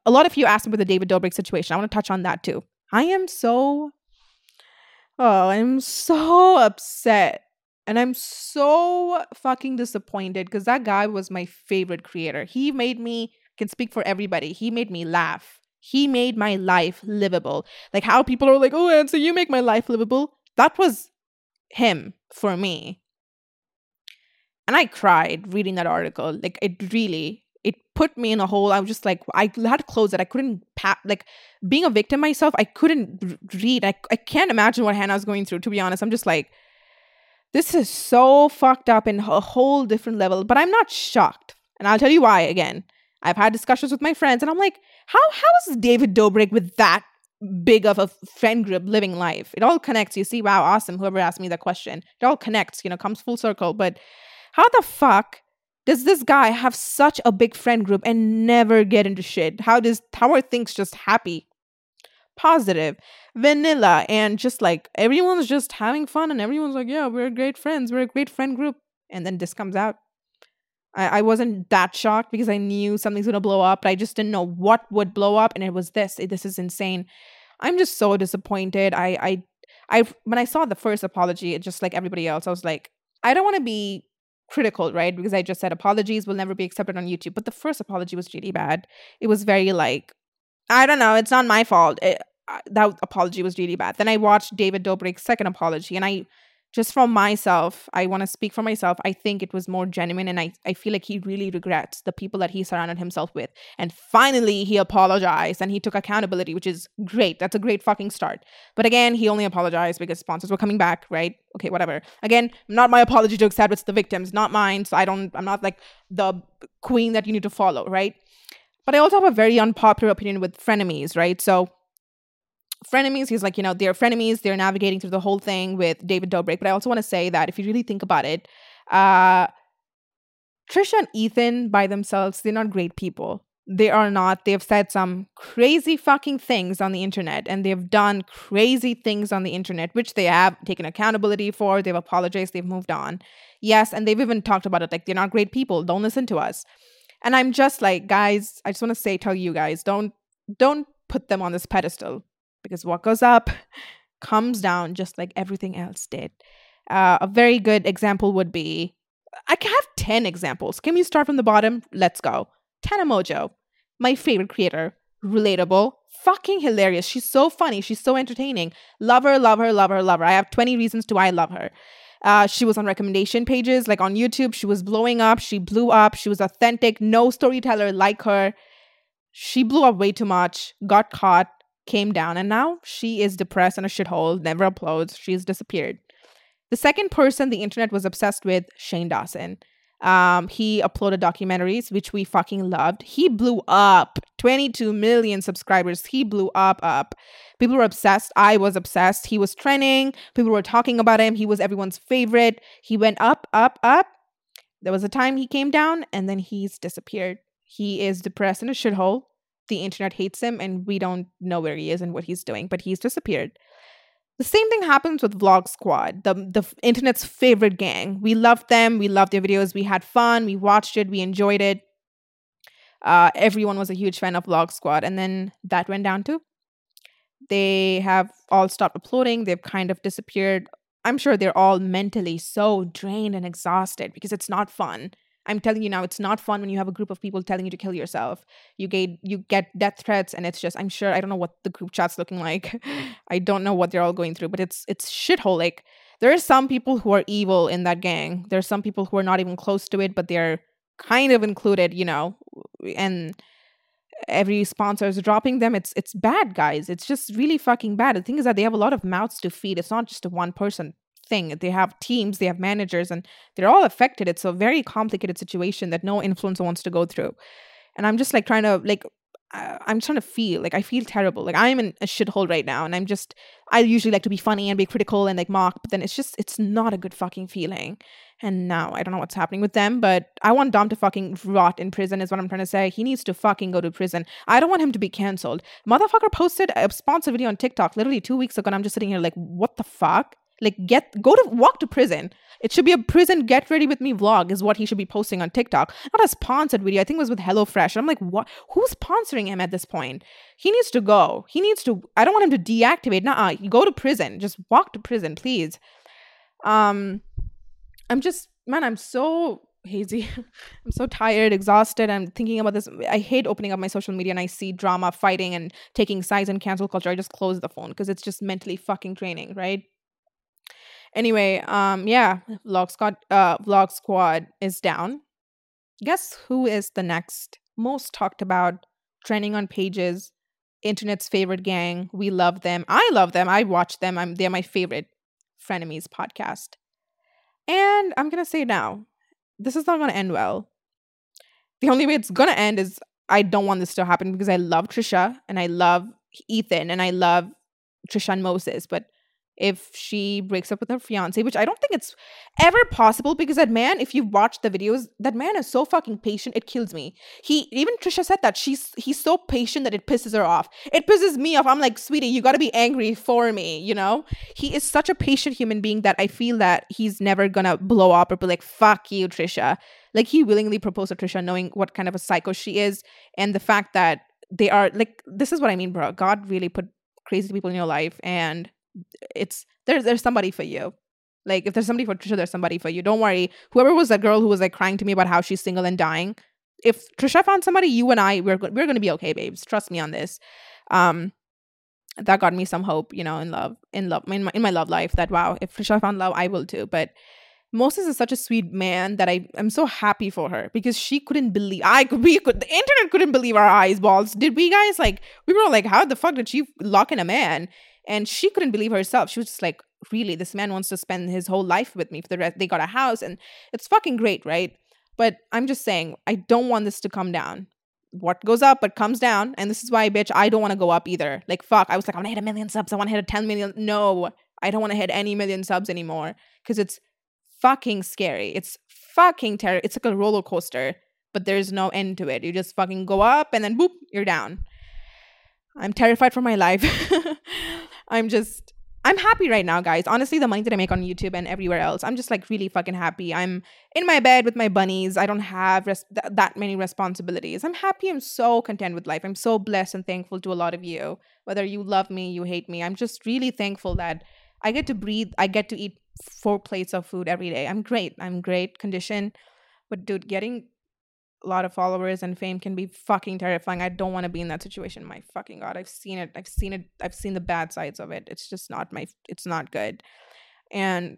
a lot of you asked about the David Dobrik situation. I want to touch on that too. I am so oh, I'm so upset. And I'm so fucking disappointed because that guy was my favorite creator. He made me can speak for everybody. He made me laugh. He made my life livable. Like how people are like, "Oh, and so you make my life livable." That was him for me. and I cried reading that article. Like it really, put me in a hole. I was just like, I had close it. I couldn't pa- like being a victim myself. I couldn't read. I I can't imagine what Hannah was going through. To be honest, I'm just like, this is so fucked up in a whole different level. But I'm not shocked, and I'll tell you why. Again, I've had discussions with my friends, and I'm like, how how is David Dobrik with that big of a friend group living life? It all connects. You see, wow, awesome. Whoever asked me that question, it all connects. You know, comes full circle. But how the fuck does this guy have such a big friend group and never get into shit? How does how are things just happy, positive, vanilla, and just like everyone's just having fun and everyone's like, yeah, we're great friends, we're a great friend group, and then this comes out. I, I wasn't that shocked because I knew something's gonna blow up, but I just didn't know what would blow up, and it was this. This is insane. I'm just so disappointed. I I I when I saw the first apology, just like everybody else, I was like, I don't want to be critical, right? Because I just said apologies will never be accepted on YouTube. But the first apology was really bad. It was very like, I don't know, it's not my fault. It, uh, that apology was really bad. Then I watched David Dobrik's second apology, and I just from myself, I want to speak for myself. I think it was more genuine, and I, I feel like he really regrets the people that he surrounded himself with. And finally, he apologized and he took accountability, which is great. That's a great fucking start. But again, he only apologized because sponsors were coming back, right? Okay, whatever. Again, not my apology to accept. It's the victims, not mine. So I don't. I'm not like the queen that you need to follow, right? But I also have a very unpopular opinion with frenemies, right? So frenemies he's like you know they're frenemies they're navigating through the whole thing with david dobrik. But i also want to say that if you really think about it uh trisha and ethan by themselves they're not great people. They are not. They've said some crazy fucking things on the internet and they've done crazy things on the internet which they have taken accountability for they've apologized they've moved on. Yes and they've even talked about it like they're not great people. Don't listen to us. And i'm just like guys i just want to say tell you guys don't don't put them on this pedestal because what goes up comes down just like everything else did. Uh, a very good example would be I can have 10 examples. Can we start from the bottom? Let's go. Tana Mongeau, my favorite creator, relatable, fucking hilarious. She's so funny. She's so entertaining. Love her, love her, love her, love her. I have 20 reasons to why I love her. Uh, she was on recommendation pages, like on YouTube. She was blowing up. She blew up. She was authentic. No storyteller like her. She blew up way too much, got caught, came down, and now she is depressed in a shithole, never uploads, she's disappeared. The second person the internet was obsessed with, Shane Dawson. Um, he uploaded documentaries, which we fucking loved. He blew up 22 million subscribers. He blew up, up. People were obsessed. I was obsessed. He was trending. People were talking about him. He was everyone's favorite. He went up, up, up. There was a time he came down and then he's disappeared. He is depressed in a shithole the internet hates him and we don't know where he is and what he's doing, but he's disappeared. The same thing happens with Vlog Squad, the the internet's favorite gang. We loved them, we loved their videos, we had fun, we watched it, we enjoyed it. Uh, everyone was a huge fan of Vlog Squad, and then that went down too. They have all stopped uploading. They've kind of disappeared. I'm sure they're all mentally so drained and exhausted because it's not fun. I'm telling you now, it's not fun when you have a group of people telling you to kill yourself. You get you get death threats, and it's just I'm sure I don't know what the group chat's looking like. Mm. I don't know what they're all going through, but it's it's shithole. Like there are some people who are evil in that gang. There are some people who are not even close to it, but they're kind of included, you know, and every sponsor is dropping them. It's it's bad, guys. It's just really fucking bad. The thing is that they have a lot of mouths to feed. It's not just one person thing. They have teams, they have managers, and they're all affected. It's a very complicated situation that no influencer wants to go through. And I'm just like trying to like I'm trying to feel like I feel terrible. Like I'm in a shithole right now, and I'm just I usually like to be funny and be critical and like mock, but then it's just it's not a good fucking feeling. And now I don't know what's happening with them, but I want Dom to fucking rot in prison. Is what I'm trying to say. He needs to fucking go to prison. I don't want him to be canceled. Motherfucker posted a sponsor video on TikTok literally two weeks ago, and I'm just sitting here like, what the fuck? Like get go to walk to prison. It should be a prison get ready with me vlog is what he should be posting on TikTok. Not a sponsored video. I think it was with HelloFresh. And I'm like, what who's sponsoring him at this point? He needs to go. He needs to I don't want him to deactivate. Nah, go to prison. Just walk to prison, please. Um I'm just man, I'm so hazy. I'm so tired, exhausted. I'm thinking about this. I hate opening up my social media and I see drama, fighting, and taking sides in cancel culture. I just close the phone because it's just mentally fucking draining, right? Anyway, um, yeah, Vlog Squad, uh, Vlog Squad is down. Guess who is the next most talked about, trending on pages, internet's favorite gang. We love them. I love them. I watch them. I'm they're my favorite frenemies podcast. And I'm gonna say now, this is not gonna end well. The only way it's gonna end is I don't want this to happen because I love Trisha and I love Ethan and I love Trisha and Moses, but if she breaks up with her fiance, which I don't think it's ever possible because that man, if you watch the videos, that man is so fucking patient, it kills me. He even Trisha said that she's he's so patient that it pisses her off. It pisses me off. I'm like, sweetie, you gotta be angry for me, you know? He is such a patient human being that I feel that he's never gonna blow up or be like, fuck you, Trisha. Like he willingly proposed to Trisha knowing what kind of a psycho she is, and the fact that they are like this is what I mean, bro. God really put crazy people in your life and it's there's there's somebody for you. Like if there's somebody for Trisha, there's somebody for you. Don't worry. Whoever was that girl who was like crying to me about how she's single and dying, if Trisha found somebody, you and I we're we're gonna be okay, babes. Trust me on this. Um, that got me some hope, you know, in love, in love, in my in my love life. That wow, if Trisha found love, I will too. But Moses is such a sweet man that I am so happy for her because she couldn't believe I could we could the internet couldn't believe our eyes balls. Did we guys like we were like, how the fuck did she lock in a man? And she couldn't believe herself. She was just like, really, this man wants to spend his whole life with me for the rest. They got a house and it's fucking great, right? But I'm just saying, I don't want this to come down. What goes up but comes down. And this is why, bitch, I don't want to go up either. Like, fuck. I was like, I want to hit a million subs. I want to hit a 10 million. No, I don't want to hit any million subs anymore because it's fucking scary. It's fucking terrible. It's like a roller coaster, but there's no end to it. You just fucking go up and then boop, you're down. I'm terrified for my life. I'm just I'm happy right now, guys. Honestly, the money that I make on YouTube and everywhere else, I'm just like really fucking happy. I'm in my bed with my bunnies. I don't have res- th- that many responsibilities. I'm happy. I'm so content with life. I'm so blessed and thankful to a lot of you. Whether you love me, you hate me, I'm just really thankful that I get to breathe. I get to eat four plates of food every day. I'm great. I'm great condition. But dude, getting lot of followers and fame can be fucking terrifying. I don't want to be in that situation. My fucking god, I've seen it. I've seen it. I've seen the bad sides of it. It's just not my. It's not good. And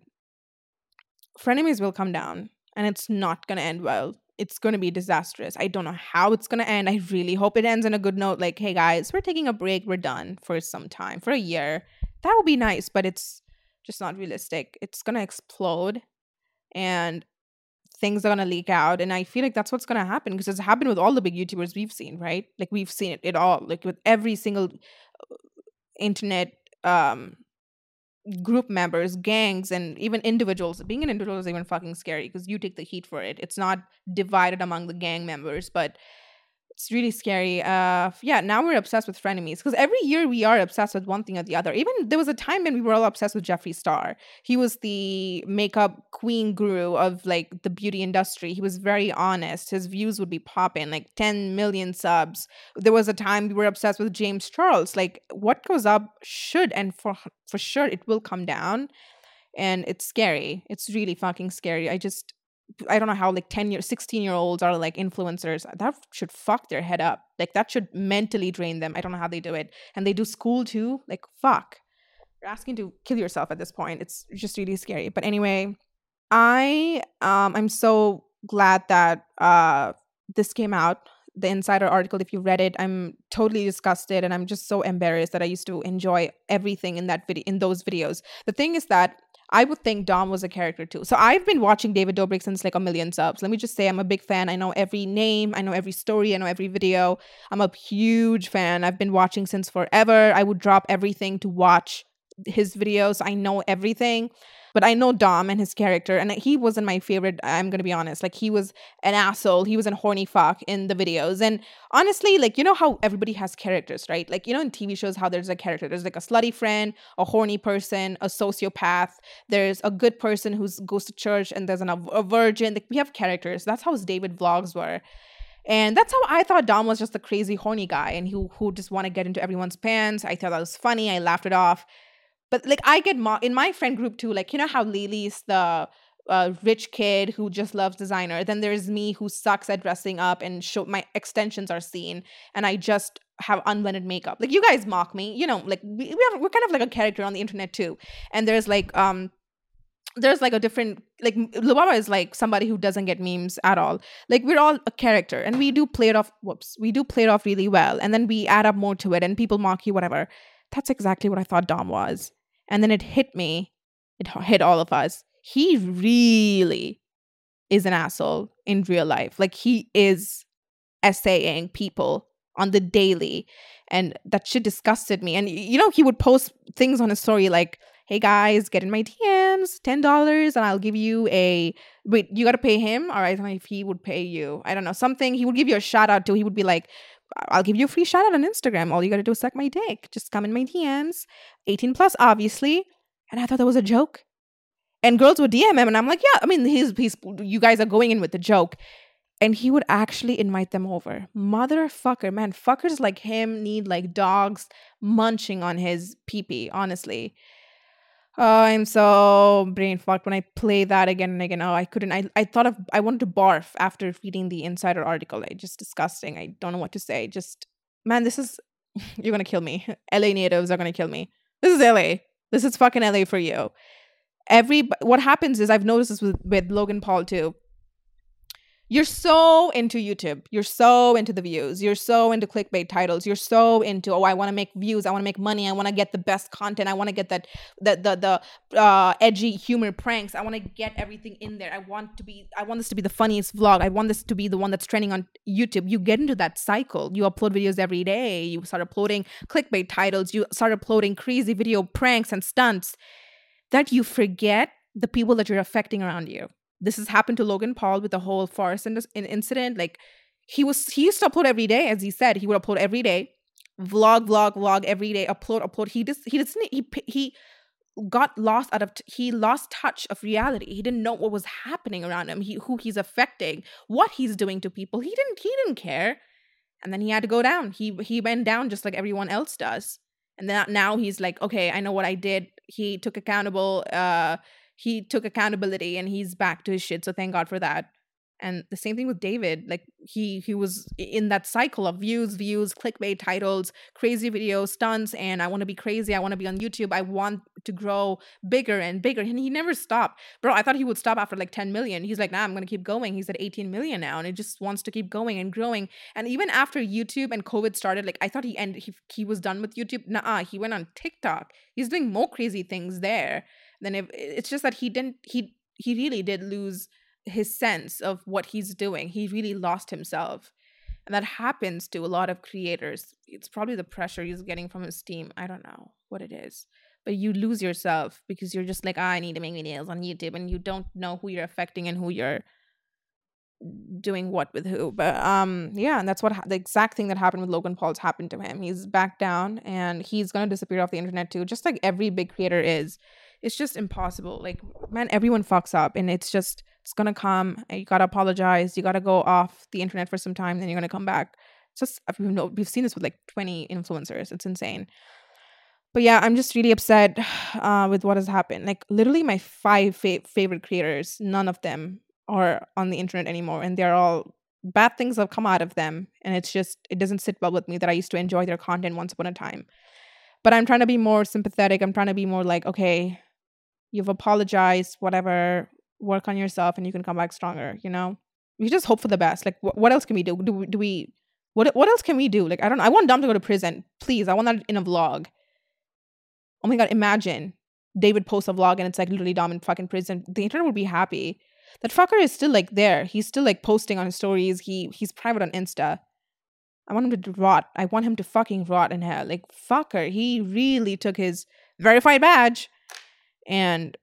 frenemies will come down, and it's not gonna end well. It's gonna be disastrous. I don't know how it's gonna end. I really hope it ends on a good note. Like, hey guys, we're taking a break. We're done for some time, for a year. That would be nice, but it's just not realistic. It's gonna explode, and things are going to leak out and i feel like that's what's going to happen because it's happened with all the big youtubers we've seen right? Like we've seen it, it all like with every single uh, internet um group members gangs and even individuals. Being an individual is even fucking scary because you take the heat for it. It's not divided among the gang members but it's really scary. Uh, yeah, now we're obsessed with frenemies because every year we are obsessed with one thing or the other. Even there was a time when we were all obsessed with Jeffree Star. He was the makeup queen guru of like the beauty industry. He was very honest. His views would be popping like 10 million subs. There was a time we were obsessed with James Charles. Like what goes up should and for for sure it will come down. And it's scary. It's really fucking scary. I just I don't know how like 10 year 16 year olds are like influencers that should fuck their head up. Like that should mentally drain them. I don't know how they do it. And they do school too? Like fuck. You're asking to kill yourself at this point. It's just really scary. But anyway I um I'm so glad that uh this came out the insider article. If you read it i'm totally disgusted and i'm just so embarrassed that i used to enjoy everything in that video in those videos. The thing is that I would think Dom was a character too. So I've been watching David Dobrik since like a million subs. Let me just say I'm a big fan. I know every name, I know every story, I know every video. I'm a huge fan. I've been watching since forever. I would drop everything to watch his videos. I know everything but I know Dom and his character, and he wasn't my favorite. I'm gonna be honest. Like he was an asshole. He was a horny fuck in the videos. And honestly, like you know how everybody has characters, right? Like you know in TV shows how there's a character. There's like a slutty friend, a horny person, a sociopath. There's a good person who goes to church, and there's an, a virgin. Like we have characters. That's how his David vlogs were. And that's how I thought Dom was just a crazy horny guy and who who just want to get into everyone's pants. I thought that was funny. I laughed it off. But like I get mo- in my friend group too, like you know how Lily's the uh, rich kid who just loves designer. Then there's me who sucks at dressing up and show my extensions are seen, and I just have unblended makeup. Like you guys mock me, you know, like we, we have, we're kind of like a character on the internet too. And there's like um there's like a different like Lubaba is like somebody who doesn't get memes at all. Like we're all a character and we do play it off whoops. We do play it off really well and then we add up more to it and people mock you whatever. That's exactly what I thought Dom was. And then it hit me. It hit all of us. He really is an asshole in real life. Like he is essaying people on the daily and that shit disgusted me. And you know, he would post things on his story like hey guys, get in my DMs, $10, and I'll give you a wait, you gotta pay him. All right, if he would pay you. I don't know, something he would give you a shout out to. He would be like, I'll give you a free shout out on Instagram. All you gotta do is suck my dick. Just come in my DMs. 18 plus, obviously. And I thought that was a joke. And girls would DM him, and I'm like, yeah, I mean, he's he's you guys are going in with the joke. And he would actually invite them over. Motherfucker, man, fuckers like him need like dogs munching on his pee pee, honestly. Oh, I'm so brain fucked when I play that again and again. Oh, I couldn't. I, I thought of, I wanted to barf after reading the insider article. Like, just disgusting. I don't know what to say. Just, man, this is, you're gonna kill me. LA natives are gonna kill me. This is LA. This is fucking LA for you. Every, what happens is, I've noticed this with, with Logan Paul too you're so into YouTube. You're so into the views. You're so into clickbait titles. You're so into oh, I want to make views. I want to make money. I want to get the best content. I want to get that the the the uh, edgy humor pranks. I want to get everything in there. I want to be. I want this to be the funniest vlog. I want this to be the one that's trending on YouTube. You get into that cycle. You upload videos every day. You start uploading clickbait titles. You start uploading crazy video pranks and stunts. That you forget the people that you're affecting around you this has happened to Logan Paul with the whole Forest in- incident. Like he was, he used to upload every day, as he said, he would upload every day, vlog, vlog, vlog every day, upload, upload. He just, he doesn't, he, he got lost out of, t- he lost touch of reality. He didn't know what was happening around him. He, who he's affecting, what he's doing to people. He didn't, he didn't care. And then he had to go down. He, he went down just like everyone else does. And then now he's like, okay, I know what I did. He took accountable. Uh, he took accountability and he's back to his shit. So thank God for that. And the same thing with David. Like he he was in that cycle of views, views, clickbait titles, crazy videos, stunts, and I want to be crazy. I want to be on YouTube. I want to grow bigger and bigger. And he never stopped. Bro, I thought he would stop after like 10 million. He's like, nah, I'm gonna keep going. He's at 18 million now, and it just wants to keep going and growing. And even after YouTube and COVID started, like I thought he ended he, he was done with YouTube. Nah, he went on TikTok. He's doing more crazy things there then if it's just that he didn't he he really did lose his sense of what he's doing. He really lost himself. And that happens to a lot of creators. It's probably the pressure he's getting from his team. I don't know what it is. But you lose yourself because you're just like oh, i need to make videos on youtube and you don't know who you're affecting and who you're doing what with who. But um yeah and that's what ha- the exact thing that happened with logan paul's happened to him. He's back down and he's gonna disappear off the internet too just like every big creator is it's just impossible. Like, man, everyone fucks up, and it's just it's gonna come. You gotta apologize. You gotta go off the internet for some time, then you're gonna come back. It's just we know we've seen this with like 20 influencers. It's insane. But yeah, I'm just really upset uh, with what has happened. Like, literally, my five fa- favorite creators, none of them are on the internet anymore, and they're all bad things have come out of them and it's just it doesn't sit well with me that i used to enjoy their content once upon a time but i'm trying to be more sympathetic i'm trying to be more like okay you've apologized, whatever, work on yourself and you can come back stronger, you know? We just hope for the best. Like, wh- what else can we do? Do do we, what, what else can we do? Like, I don't I want Dom to go to prison. Please, I want that in a vlog. Oh my God, imagine David posts a vlog and it's like literally Dom in fucking prison. The internet would be happy. That fucker is still like there. He's still like posting on his stories. He he's private on Insta. I want him to rot. I want him to fucking rot in hell. Like fucker, he really took his verified badge and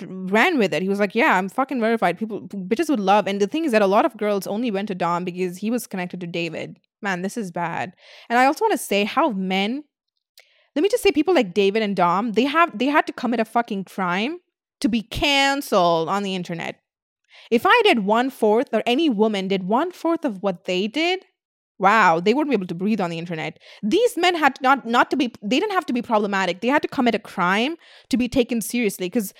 ran with it. He was like, "Yeah, I'm fucking verified. People, bitches would love." And the thing is that a lot of girls only went to Dom because he was connected to David. Man, this is bad. And I also want to say how men. Let me just say, people like David and Dom, they have they had to commit a fucking crime to be canceled on the internet. If I did one fourth, or any woman did one fourth of what they did, wow they wouldn't be able to breathe on the internet these men had not not to be they didn't have to be problematic they had to commit a crime to be taken seriously because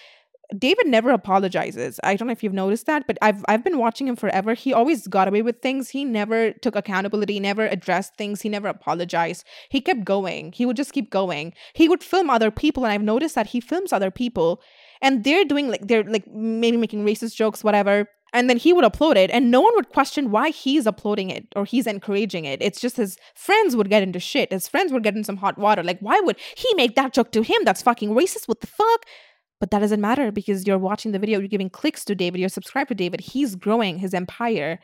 David never apologizes. I don't know if you've noticed that, but I've I've been watching him forever. He always got away with things. He never took accountability, never addressed things, he never apologized. He kept going. He would just keep going. He would film other people and I've noticed that he films other people and they're doing like they're like maybe making racist jokes whatever and then he would upload it and no one would question why he's uploading it or he's encouraging it. It's just his friends would get into shit. His friends would get in some hot water. Like why would he make that joke to him? That's fucking racist. What the fuck? But that doesn't matter because you're watching the video. You're giving clicks to david. You're subscribed to david. He's growing his empire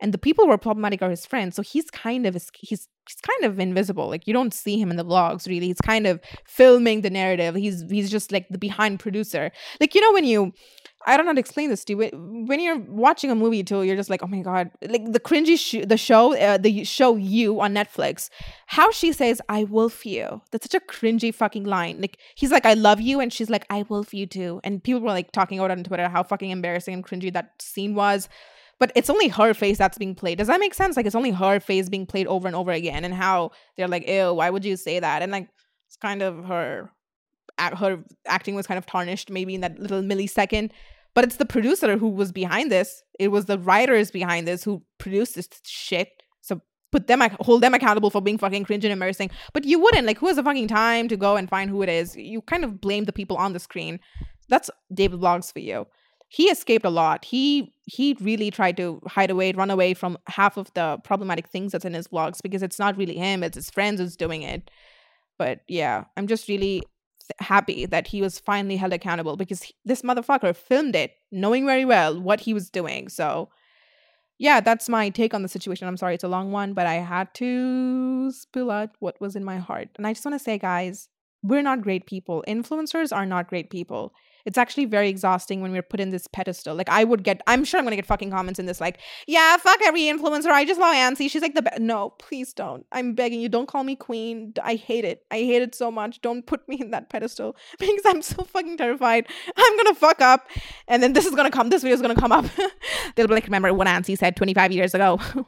and the people who are problematic are his friends so he's kind of he's he's kind of invisible like you don't see him in the vlogs really he's kind of filming the narrative he's he's just like the behind producer like you know when you I don't know how to explain this to you. When you're watching a movie too, you're just like, oh my god, like the cringy sh- the show, uh, the show you on Netflix. How she says, "I wolf you." That's such a cringy fucking line. Like he's like, "I love you," and she's like, "I wolf you too." And people were like talking about it on Twitter how fucking embarrassing and cringy that scene was. But it's only her face that's being played. Does that make sense? Like it's only her face being played over and over again, and how they're like, "Ew, why would you say that?" And like it's kind of her her acting was kind of tarnished maybe in that little millisecond but it's the producer who was behind this. It was the writers behind this who produced this shit. So put them, hold them accountable for being fucking cringe and embarrassing. But you wouldn't. Like, who has the fucking time to go and find who it is? You kind of blame the people on the screen. That's David Vlogs for you. He escaped a lot. He he really tried to hide away, run away from half of the problematic things that's in his vlogs because it's not really him, it's his friends who's doing it. But yeah, I'm just really happy that he was finally held accountable because he, this motherfucker filmed it knowing very well what he was doing. So, yeah, that's my take on the situation. I'm sorry it's a long one, but I had to spill out what was in my heart. And I just want to say, guys, we're not great people. Influencers are not great people it's actually very exhausting when we're put in this pedestal. Like I would get, I'm sure I'm gonna get fucking comments in this, like, yeah, fuck every influencer. I just love Ansi. She's like the best. No, please don't. I'm begging you, don't call me queen. I hate it. I hate it so much. Don't put me in that pedestal because I'm so fucking terrified. I'm gonna fuck up, and then this is gonna come. This video is gonna come up. They'll be like, remember what Ansi said 25 years ago.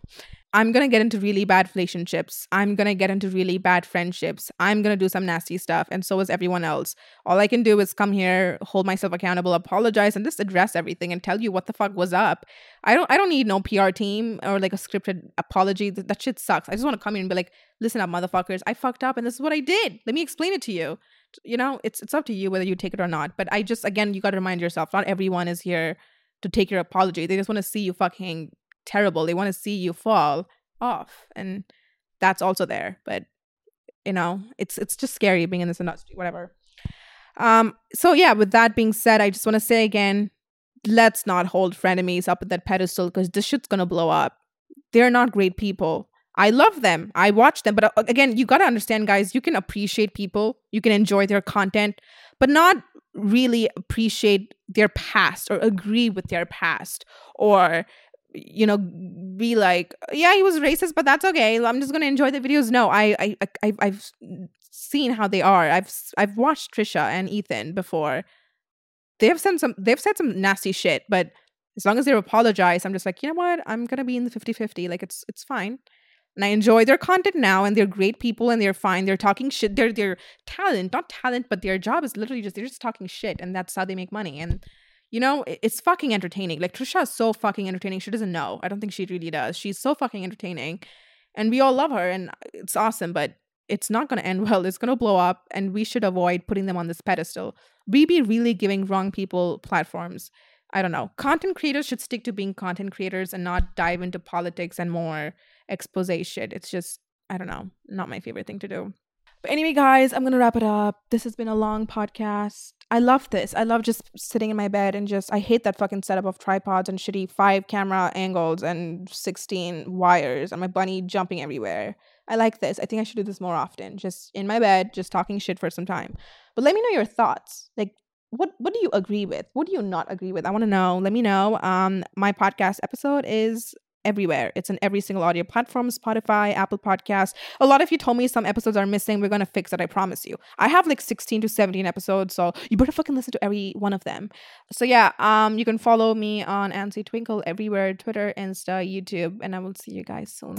I'm going to get into really bad relationships. I'm going to get into really bad friendships. I'm going to do some nasty stuff. And so is everyone else. All I can do is come here, hold myself accountable, apologize, and just address everything and tell you what the fuck was up. I don't I don't need no PR team or like a scripted apology. That, that shit sucks. I just want to come here and be like, listen up, motherfuckers. I fucked up and this is what I did. Let me explain it to you. You know, it's it's up to you whether you take it or not. But I just again, you gotta remind yourself, not everyone is here to take your apology. They just want to see you fucking terrible. They want to see you fall off. And that's also there. But you know, it's it's just scary being in this industry, whatever. Um, so yeah, with that being said, I just want to say again, let's not hold frenemies up at that pedestal because this shit's gonna blow up. They're not great people. I love them. I watch them, but uh, again, you got to understand guys, you can appreciate people, you can enjoy their content, but not really appreciate their past or agree with their past or you know be like yeah he was racist but that's okay. I'm just gonna enjoy the videos. No i i, I i've seen how they are. I've i've watched trisha and ethan before. They have said some they've said some nasty shit but as long as they apologize i'm just like you know what? I'm gonna be in the 50-50 like it's it's fine. And i enjoy their content now and they're great people and they're fine. They're talking shit. They're their talent not talent but their job is literally just they're just talking shit and that's how they make money. And you know, it's fucking entertaining. Like Trisha is so fucking entertaining. She doesn't know. I don't think she really does. She's so fucking entertaining. And we all love her and it's awesome, but it's not going to end well. It's going to blow up and we should avoid putting them on this pedestal. We be really giving wrong people platforms. I don't know. Content creators should stick to being content creators and not dive into politics and more expose shit. It's just, I don't know, not my favorite thing to do. But anyway, guys, I'm going to wrap it up. This has been a long podcast. I love this. I love just sitting in my bed and just I hate that fucking setup of tripods and shitty five camera angles and 16 wires and my bunny jumping everywhere. I like this. I think I should do this more often. Just in my bed, just talking shit for some time. But let me know your thoughts. Like what what do you agree with? What do you not agree with? I want to know. Let me know. Um my podcast episode is everywhere. It's in every single audio platform Spotify, Apple Podcasts. A lot of you told me some episodes are missing. We're going to fix it, I promise you. I have like 16 to 17 episodes, so you better fucking listen to every one of them. So, yeah, um, you can follow me on Ansi Twinkle everywhere Twitter, Insta, YouTube, and I will see you guys soon.